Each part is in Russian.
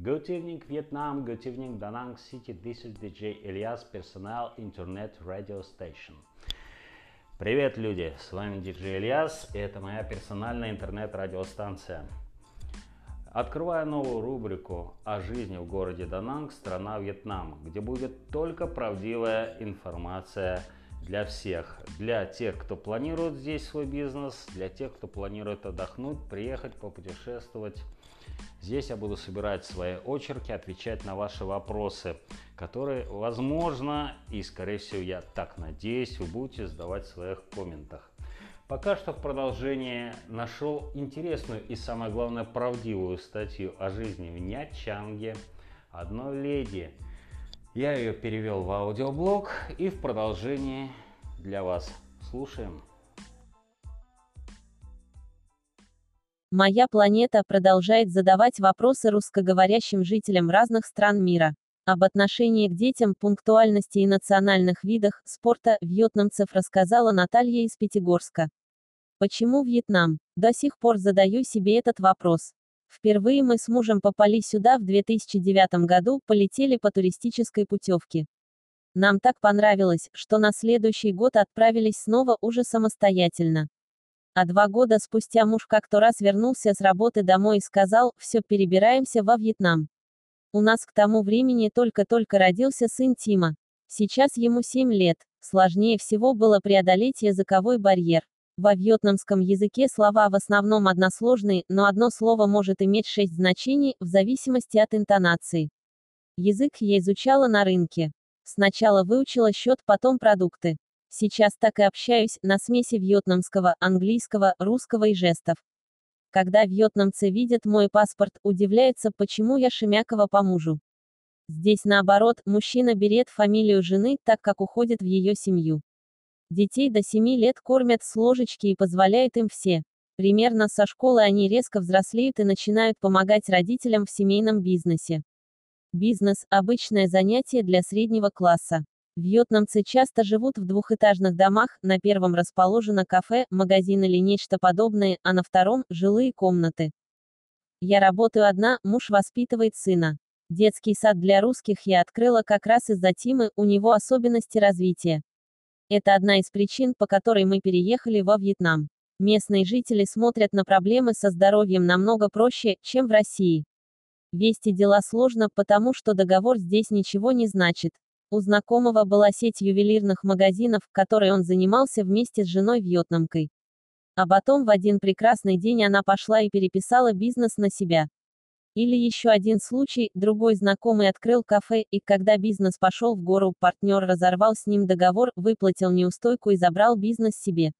Good evening, Vietnam. Good evening, Da Nang City. This is DJ Elias, Personnel Internet Radio Station. Привет, люди! С вами DJ Ильяс, и это моя персональная интернет-радиостанция. Открываю новую рубрику о жизни в городе Дананг, страна Вьетнам, где будет только правдивая информация для всех. Для тех, кто планирует здесь свой бизнес, для тех, кто планирует отдохнуть, приехать, попутешествовать. Здесь я буду собирать свои очерки, отвечать на ваши вопросы, которые, возможно, и, скорее всего, я так надеюсь, вы будете задавать в своих комментах. Пока что в продолжении нашел интересную и, самое главное, правдивую статью о жизни в Нячанге одной леди. Я ее перевел в аудиоблог и в продолжении для вас. Слушаем. Моя планета продолжает задавать вопросы русскоговорящим жителям разных стран мира. Об отношении к детям, пунктуальности и национальных видах спорта вьетнамцев рассказала Наталья из Пятигорска. Почему Вьетнам? До сих пор задаю себе этот вопрос. Впервые мы с мужем попали сюда в 2009 году, полетели по туристической путевке. Нам так понравилось, что на следующий год отправились снова уже самостоятельно. А два года спустя муж как-то раз вернулся с работы домой и сказал, все, перебираемся во Вьетнам. У нас к тому времени только-только родился сын Тима. Сейчас ему 7 лет. Сложнее всего было преодолеть языковой барьер. Во вьетнамском языке слова в основном односложные, но одно слово может иметь шесть значений, в зависимости от интонации. Язык я изучала на рынке. Сначала выучила счет, потом продукты. Сейчас так и общаюсь, на смеси вьетнамского, английского, русского и жестов. Когда вьетнамцы видят мой паспорт, удивляются, почему я Шемякова по мужу. Здесь наоборот, мужчина берет фамилию жены, так как уходит в ее семью. Детей до 7 лет кормят с ложечки и позволяют им все. Примерно со школы они резко взрослеют и начинают помогать родителям в семейном бизнесе. Бизнес – обычное занятие для среднего класса. Вьетнамцы часто живут в двухэтажных домах, на первом расположено кафе, магазин или нечто подобное, а на втором – жилые комнаты. Я работаю одна, муж воспитывает сына. Детский сад для русских я открыла как раз из-за Тимы, у него особенности развития. Это одна из причин, по которой мы переехали во Вьетнам. Местные жители смотрят на проблемы со здоровьем намного проще, чем в России. Вести дела сложно, потому что договор здесь ничего не значит. У знакомого была сеть ювелирных магазинов, которой он занимался вместе с женой вьетнамкой. А потом в один прекрасный день она пошла и переписала бизнес на себя. Или еще один случай, другой знакомый открыл кафе, и когда бизнес пошел в гору, партнер разорвал с ним договор, выплатил неустойку и забрал бизнес себе.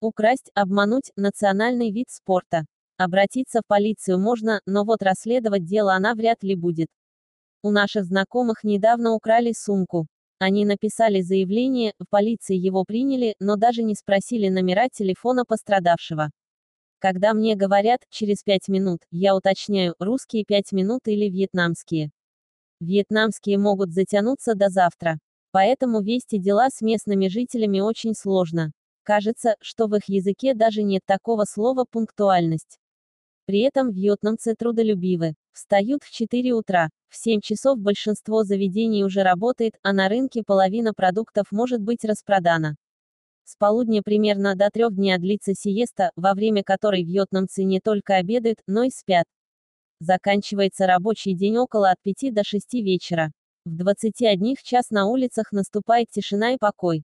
Украсть, обмануть – национальный вид спорта. Обратиться в полицию можно, но вот расследовать дело она вряд ли будет. У наших знакомых недавно украли сумку. Они написали заявление, в полиции его приняли, но даже не спросили номера телефона пострадавшего. Когда мне говорят, через пять минут, я уточняю, русские пять минут или вьетнамские. Вьетнамские могут затянуться до завтра. Поэтому вести дела с местными жителями очень сложно. Кажется, что в их языке даже нет такого слова «пунктуальность». При этом вьетнамцы трудолюбивы. Встают в 4 утра. В 7 часов большинство заведений уже работает, а на рынке половина продуктов может быть распродана. С полудня примерно до трех дня длится сиеста, во время которой вьетнамцы не только обедают, но и спят. Заканчивается рабочий день около от 5 до 6 вечера. В 21 час на улицах наступает тишина и покой.